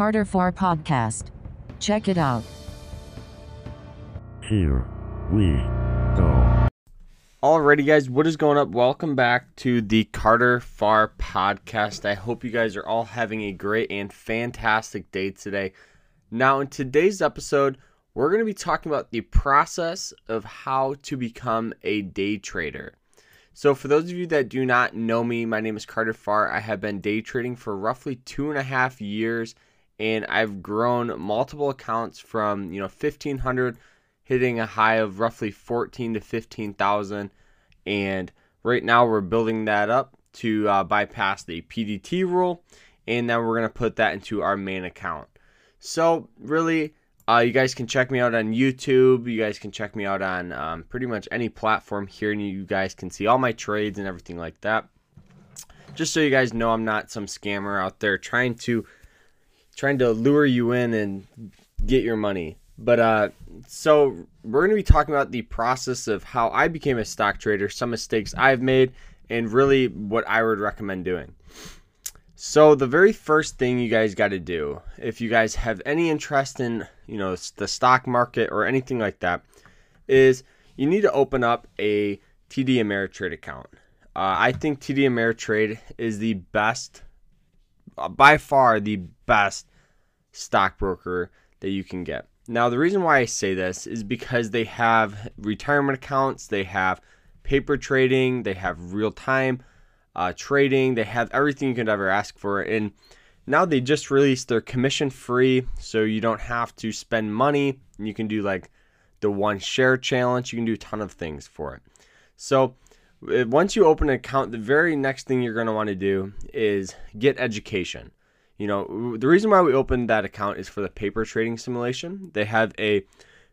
Carter Farr Podcast. Check it out. Here we go. Alrighty, guys, what is going up? Welcome back to the Carter Farr podcast. I hope you guys are all having a great and fantastic day today. Now, in today's episode, we're going to be talking about the process of how to become a day trader. So, for those of you that do not know me, my name is Carter Farr. I have been day trading for roughly two and a half years, and I've grown multiple accounts from you know 1,500 hitting a high of roughly 14 to 15,000. And right now we're building that up to uh, bypass the PDT rule. And then we're going to put that into our main account. So, really, uh, you guys can check me out on YouTube. You guys can check me out on um, pretty much any platform here. And you guys can see all my trades and everything like that. Just so you guys know, I'm not some scammer out there trying to trying to lure you in and get your money. But uh, so we're going to be talking about the process of how I became a stock trader, some mistakes I've made, and really what I would recommend doing. So the very first thing you guys got to do, if you guys have any interest in, you know, the stock market or anything like that, is you need to open up a TD Ameritrade account. Uh, I think TD Ameritrade is the best, uh, by far the best stockbroker that you can get. Now, the reason why I say this is because they have retirement accounts, they have paper trading, they have real time uh, trading, they have everything you could ever ask for. And now they just released their commission free, so you don't have to spend money. And you can do like the one share challenge, you can do a ton of things for it. So, uh, once you open an account, the very next thing you're going to want to do is get education. You know, the reason why we opened that account is for the paper trading simulation. They have a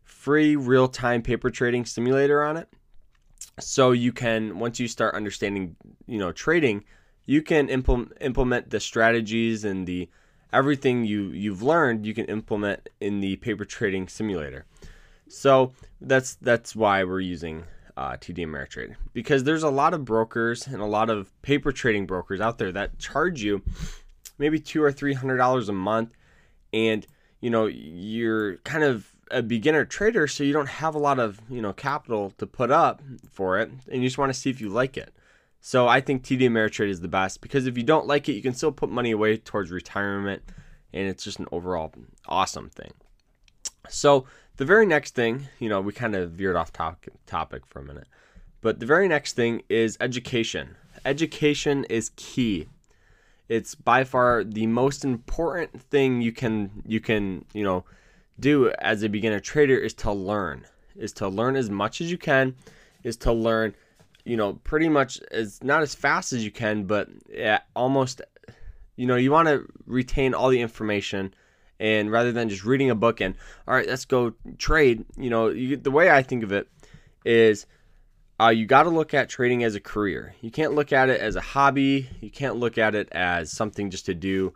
free real time paper trading simulator on it. So you can, once you start understanding, you know, trading, you can implement implement the strategies and the everything you you've learned you can implement in the paper trading simulator. So that's that's why we're using uh, TD Ameritrade because there's a lot of brokers and a lot of paper trading brokers out there that charge you maybe two or three hundred dollars a month, and you know you're kind of a beginner trader, so you don't have a lot of you know capital to put up for it, and you just want to see if you like it. So I think TD Ameritrade is the best because if you don't like it, you can still put money away towards retirement, and it's just an overall awesome thing. So the very next thing, you know, we kind of veered off topic topic for a minute, but the very next thing is education. Education is key it's by far the most important thing you can you can you know do as a beginner trader is to learn is to learn as much as you can is to learn you know pretty much as not as fast as you can but almost you know you want to retain all the information and rather than just reading a book and all right let's go trade you know you, the way i think of it is uh, you got to look at trading as a career. You can't look at it as a hobby. You can't look at it as something just to do,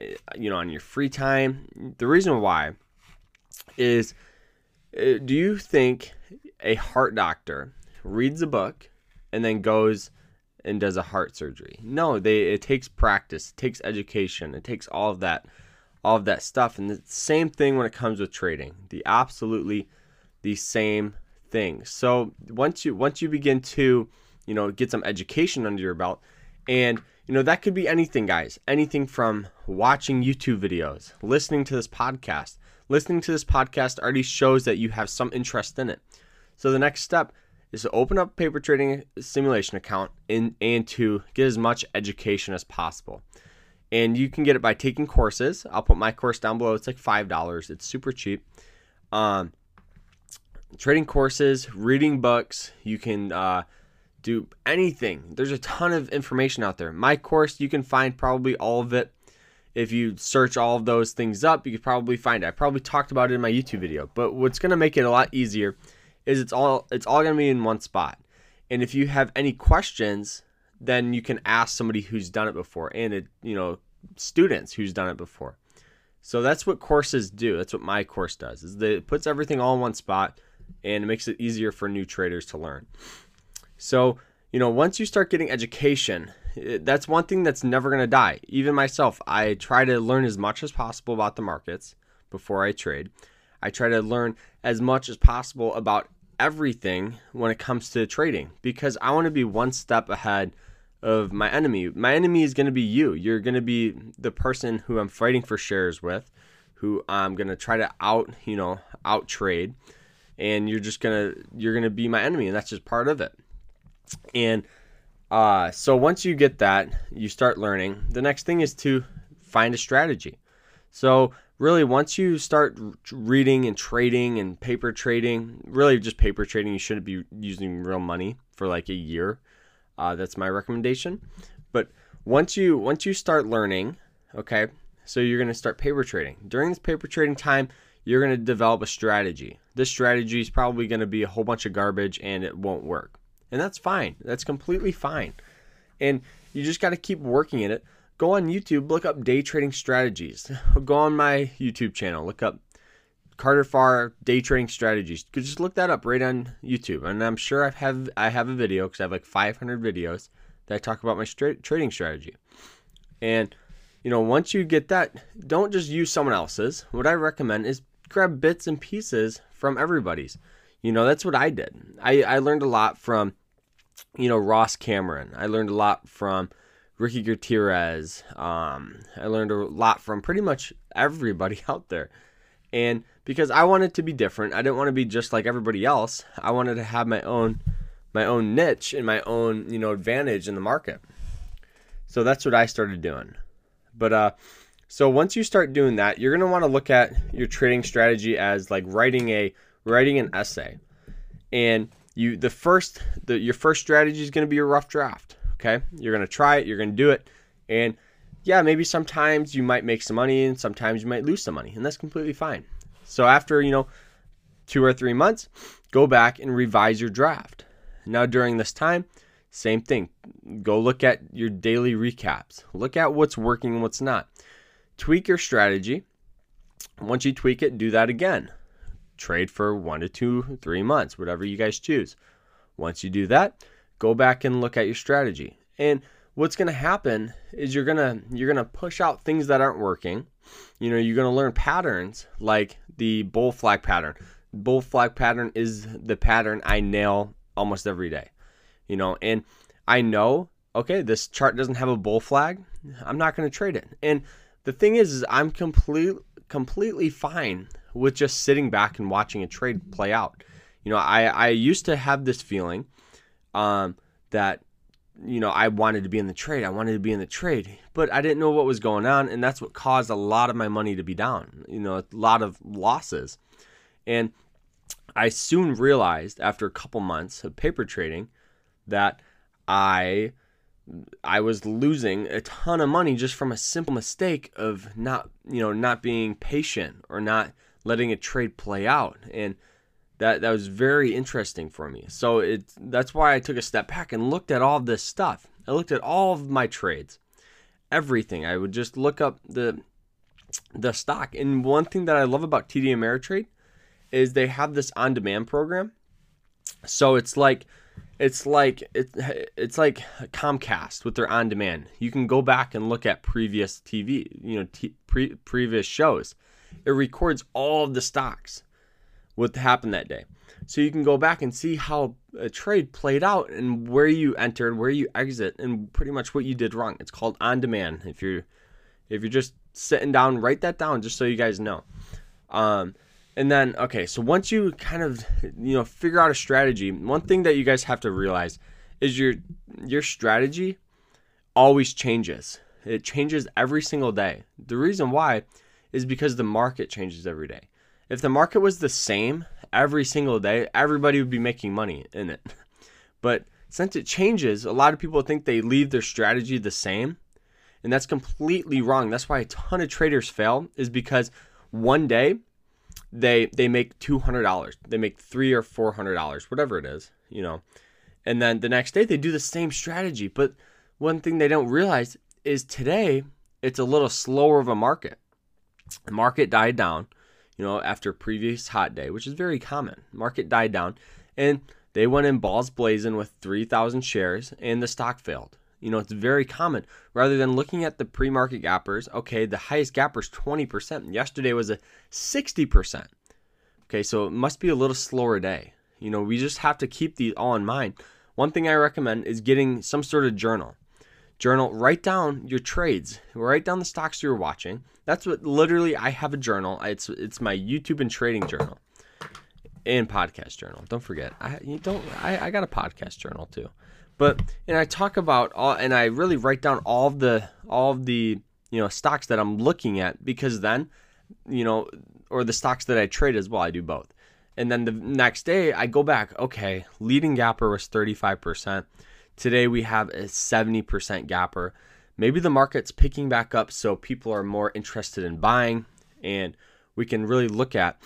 uh, you know, on your free time. The reason why is uh, do you think a heart doctor reads a book and then goes and does a heart surgery? No, they it takes practice, it takes education, it takes all of that all of that stuff and the same thing when it comes with trading. The absolutely the same things. So once you once you begin to, you know, get some education under your belt, and you know that could be anything, guys. Anything from watching YouTube videos, listening to this podcast. Listening to this podcast already shows that you have some interest in it. So the next step is to open up a paper trading simulation account and, and to get as much education as possible. And you can get it by taking courses. I'll put my course down below. It's like five dollars. It's super cheap. Um, trading courses, reading books. You can uh, do anything. There's a ton of information out there. My course, you can find probably all of it. If you search all of those things up, you could probably find it. I probably talked about it in my YouTube video. But what's going to make it a lot easier is it's all it's all going to be in one spot. And if you have any questions, then you can ask somebody who's done it before and it, you know, students who's done it before. So that's what courses do. That's what my course does. Is that it puts everything all in one spot and it makes it easier for new traders to learn. So, you know, once you start getting education, eh, That's one thing that's never going to die. Even myself, I try to learn as much as possible about the markets before I trade. I try to learn as much as possible about everything when it comes to trading because I want to be one step ahead of my enemy. My enemy is going to be you. You're going to be the person who I'm fighting for shares with, who I'm going to try to out, you know, out trade and you're just going to you're going to be my enemy and that's just part of it. And uh, so once you get that, you start learning. The next thing is to find a strategy. So really, once you start reading and trading and paper trading, really just paper trading, you shouldn't be using real money for like a year. Uh, that's my recommendation. But once you once you start learning, okay, so you're gonna start paper trading. During this paper trading time, you're gonna develop a strategy. This strategy is probably gonna be a whole bunch of garbage and it won't work. And that's fine. That's completely fine. And you just got to keep working in it. Go on YouTube, look up day trading strategies. Go on my YouTube channel, look up Carter Farr day trading strategies. Just look that up right on YouTube, and I'm sure I have I have a video because I have like 500 videos that I talk about my trading strategy. And you know, once you get that, don't just use someone else's. What I recommend is grab bits and pieces from everybody's. You know, that's what I did. I, I learned a lot from, you know, Ross Cameron. I learned a lot from Ricky Gutierrez. Um, I learned a lot from pretty much everybody out there. And because I wanted to be different, I didn't want to be just like everybody else. I wanted to have my own my own niche and my own, you know, advantage in the market. So that's what I started doing. But uh so once you start doing that, you're going to want to look at your trading strategy as like writing a writing an essay. And you the first the your first strategy is going to be a rough draft, okay? You're going to try it, you're going to do it, and yeah, maybe sometimes you might make some money and sometimes you might lose some money, and that's completely fine. So after, you know, 2 or 3 months, go back and revise your draft. Now during this time, same thing. Go look at your daily recaps. Look at what's working and what's not. Tweak your strategy. Once you tweak it, do that again. Trade for one to two, three months, whatever you guys choose. Once you do that, go back and look at your strategy. And what's going to happen is you're going to you're going to push out things that aren't working. You know, you're going to learn patterns like the bull flag pattern. Bull flag pattern is the pattern I nail almost every day. You know, and I know, okay, this chart doesn't have a bull flag. I'm not going to trade it. And the thing is, is I'm complete, completely fine with just sitting back and watching a trade play out. You know, I, I used to have this feeling um, that, you know, I wanted to be in the trade. I wanted to be in the trade, but I didn't know what was going on. And that's what caused a lot of my money to be down, you know, a lot of losses. And I soon realized after a couple months of paper trading that I I was losing a ton of money just from a simple mistake of not, you know, not being patient or not letting a trade play out. And that that was very interesting for me. So it that's why I took a step back and looked at all of this stuff. I looked at all of my trades. Everything. I would just look up the the stock. And one thing that I love about TD Ameritrade is they have this on-demand program. So it's like it's like it's it's like Comcast with their on demand. You can go back and look at previous TV, you know, t- pre- previous shows. It records all of the stocks, what happened that day. So you can go back and see how a trade played out and where you entered, where you exit, and pretty much what you did wrong. It's called on demand. If you're if you're just sitting down, write that down just so you guys know. Um, and then, okay, so once you kind of, you know, figure out a strategy, one thing that you guys have to realize is your your strategy always changes. It changes every single day. The reason why is because the market changes every day. If the market was the same every single day, everybody would be making money in it. But since it changes, a lot of people think they leave their strategy the same, and that's completely wrong. That's why a ton of traders fail is because one day they they make two hundred dollars, they make three or four hundred dollars, whatever it is, you know, and then the next day they do the same strategy. But one thing they don't realize is today it's a little slower of a market. The market died down, you know, after previous hot day, which is very common. Market died down, and they went in balls blazing with three thousand shares, and the stock failed. You know, it's very common. Rather than looking at the pre-market gappers, okay, the highest gapper is 20%. Yesterday was a 60%. Okay, so it must be a little slower day. You know, we just have to keep these all in mind. One thing I recommend is getting some sort of journal. Journal, write down your trades, write down the stocks you're watching. That's what literally I have a journal. It's it's my YouTube and trading journal and podcast journal. Don't forget, I you don't I, I got a podcast journal too. But and I talk about all and I really write down all of the all of the you know stocks that I'm looking at because then you know or the stocks that I trade as well. I do both. And then the next day I go back, okay, leading gapper was 35%. Today we have a 70% gapper. Maybe the market's picking back up so people are more interested in buying and we can really look at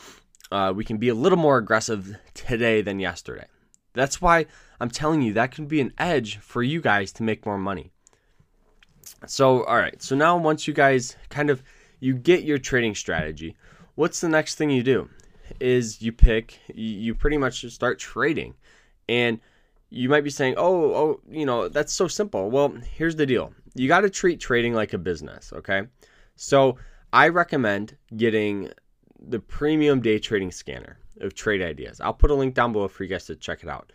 uh, we can be a little more aggressive today than yesterday. That's why I'm telling you that can be an edge for you guys to make more money. So, all right. So now once you guys kind of you get your trading strategy, what's the next thing you do? Is you pick you pretty much start trading. And you might be saying, "Oh, oh, you know, that's so simple." Well, here's the deal. You got to treat trading like a business, okay? So, I recommend getting the premium day trading scanner of trade ideas. I'll put a link down below for you guys to check it out.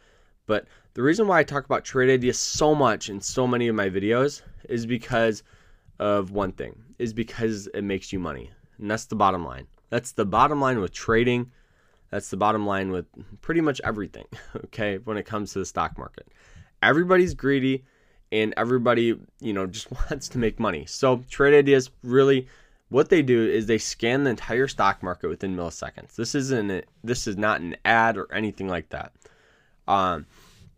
But the reason why I talk about trade ideas so much in so many of my videos is because of one thing, is because it makes you money. And that's the bottom line. That's the bottom line with trading. That's the bottom line with pretty much everything, okay, when it comes to the stock market. Everybody's greedy and everybody, you know, just wants to make money. So, trade ideas really what they do is they scan the entire stock market within milliseconds. This isn't this is not an ad or anything like that. Um,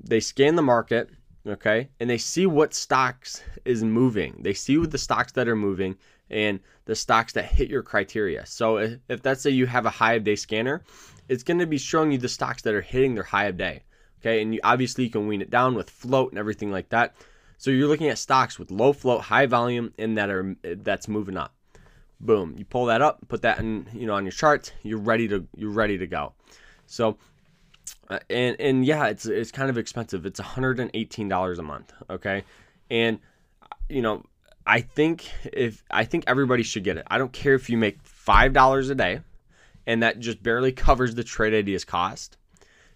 they scan the market, okay, and they see what stocks is moving. They see what the stocks that are moving and the stocks that hit your criteria. So if, if let's say you have a high of day scanner, it's going to be showing you the stocks that are hitting their high of day. Okay, and you obviously you can wean it down with float and everything like that. So you're looking at stocks with low float, high volume, and that are that's moving up boom you pull that up put that in you know on your charts you're ready to you're ready to go so Uh, and and yeah it's it's kind of expensive. It's $118 a month okay? And you know i think if i think everybody should get it. I don't care if you make five dollars a day and that just barely covers the trade ideas cost.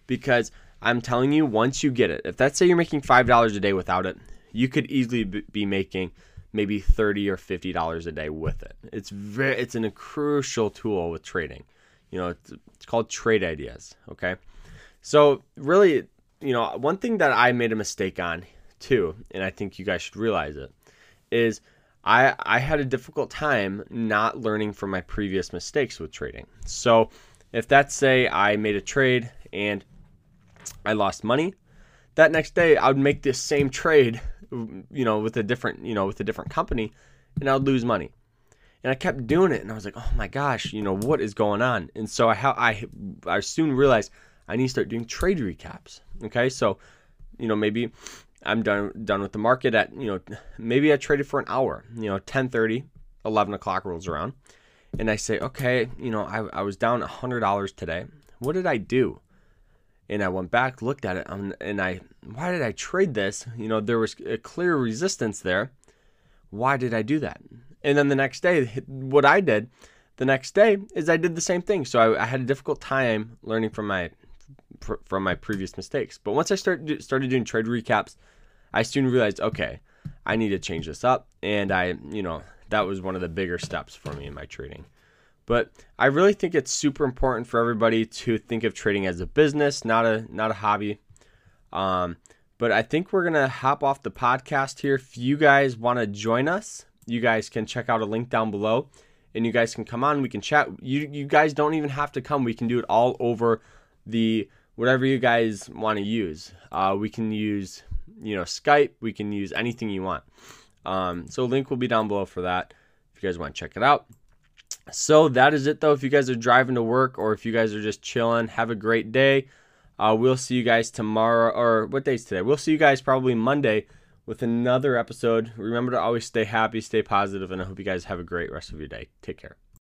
Because i'm telling you once you get it if let's say you're making five dollars a day without it you could easily be making maybe 30 or 50 dollars a day with it. It's very it's an, crucial tool with trading. You know it's, it's called trade ideas okay so really you know one thing that i made a mistake on too and i think you guys should realize it is i i had a difficult time not learning from my previous mistakes with trading so if that's say i made a trade and i lost money that next day i would make this same trade you know, with a different, you know, with a different company, and I'd lose money. And I kept doing it, and I was like, oh my gosh, you know, what is going on? And so I, I, I soon realized I need to start doing trade recaps. Okay, so, you know, maybe I'm done done with the market at, you know, maybe I traded for an hour. You know, 10:30, 11 o'clock rolls around, and I say, okay, you know, I, I was down $100 today. What did I do? and I went back, looked at it, um, and I, why did I trade this? You know, there was a clear resistance there. Why did I do that? And then the next day, what I did the next day is I did the same thing. So I, I had a difficult time learning from my from my previous mistakes. But once I started started doing trade recaps, I soon realized, okay, I need to change this up, and I, you know, that was one of the bigger steps for me in my trading. But I really think it's super important for everybody to think of trading as a business, not a not a hobby. Um, but I think we're gonna hop off the podcast here. If you guys want to join us, you guys can check out a link down below, and you guys can come on. We can chat. You you guys don't even have to come. We can do it all over the whatever you guys want to use. Uh, we can use you know Skype. We can use anything you want. Um, so link will be down below for that. If you guys want to check it out. So that is it though. If you guys are driving to work or if you guys are just chilling, have a great day. Uh, we'll see you guys tomorrow or what day's today? We'll see you guys probably Monday with another episode. Remember to always stay happy, stay positive, and I hope you guys have a great rest of your day. Take care.